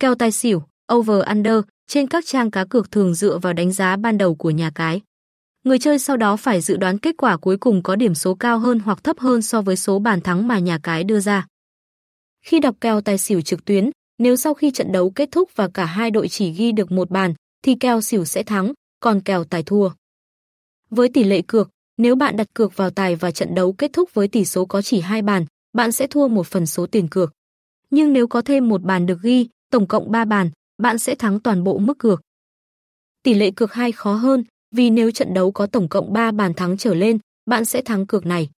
Kèo tài xỉu, over under trên các trang cá cược thường dựa vào đánh giá ban đầu của nhà cái. Người chơi sau đó phải dự đoán kết quả cuối cùng có điểm số cao hơn hoặc thấp hơn so với số bàn thắng mà nhà cái đưa ra. Khi đọc kèo tài xỉu trực tuyến, nếu sau khi trận đấu kết thúc và cả hai đội chỉ ghi được một bàn, thì kèo xỉu sẽ thắng, còn kèo tài thua. Với tỷ lệ cược, nếu bạn đặt cược vào tài và trận đấu kết thúc với tỷ số có chỉ hai bàn, bạn sẽ thua một phần số tiền cược. Nhưng nếu có thêm một bàn được ghi, tổng cộng 3 bàn, bạn sẽ thắng toàn bộ mức cược. Tỷ lệ cược 2 khó hơn, vì nếu trận đấu có tổng cộng 3 bàn thắng trở lên, bạn sẽ thắng cược này.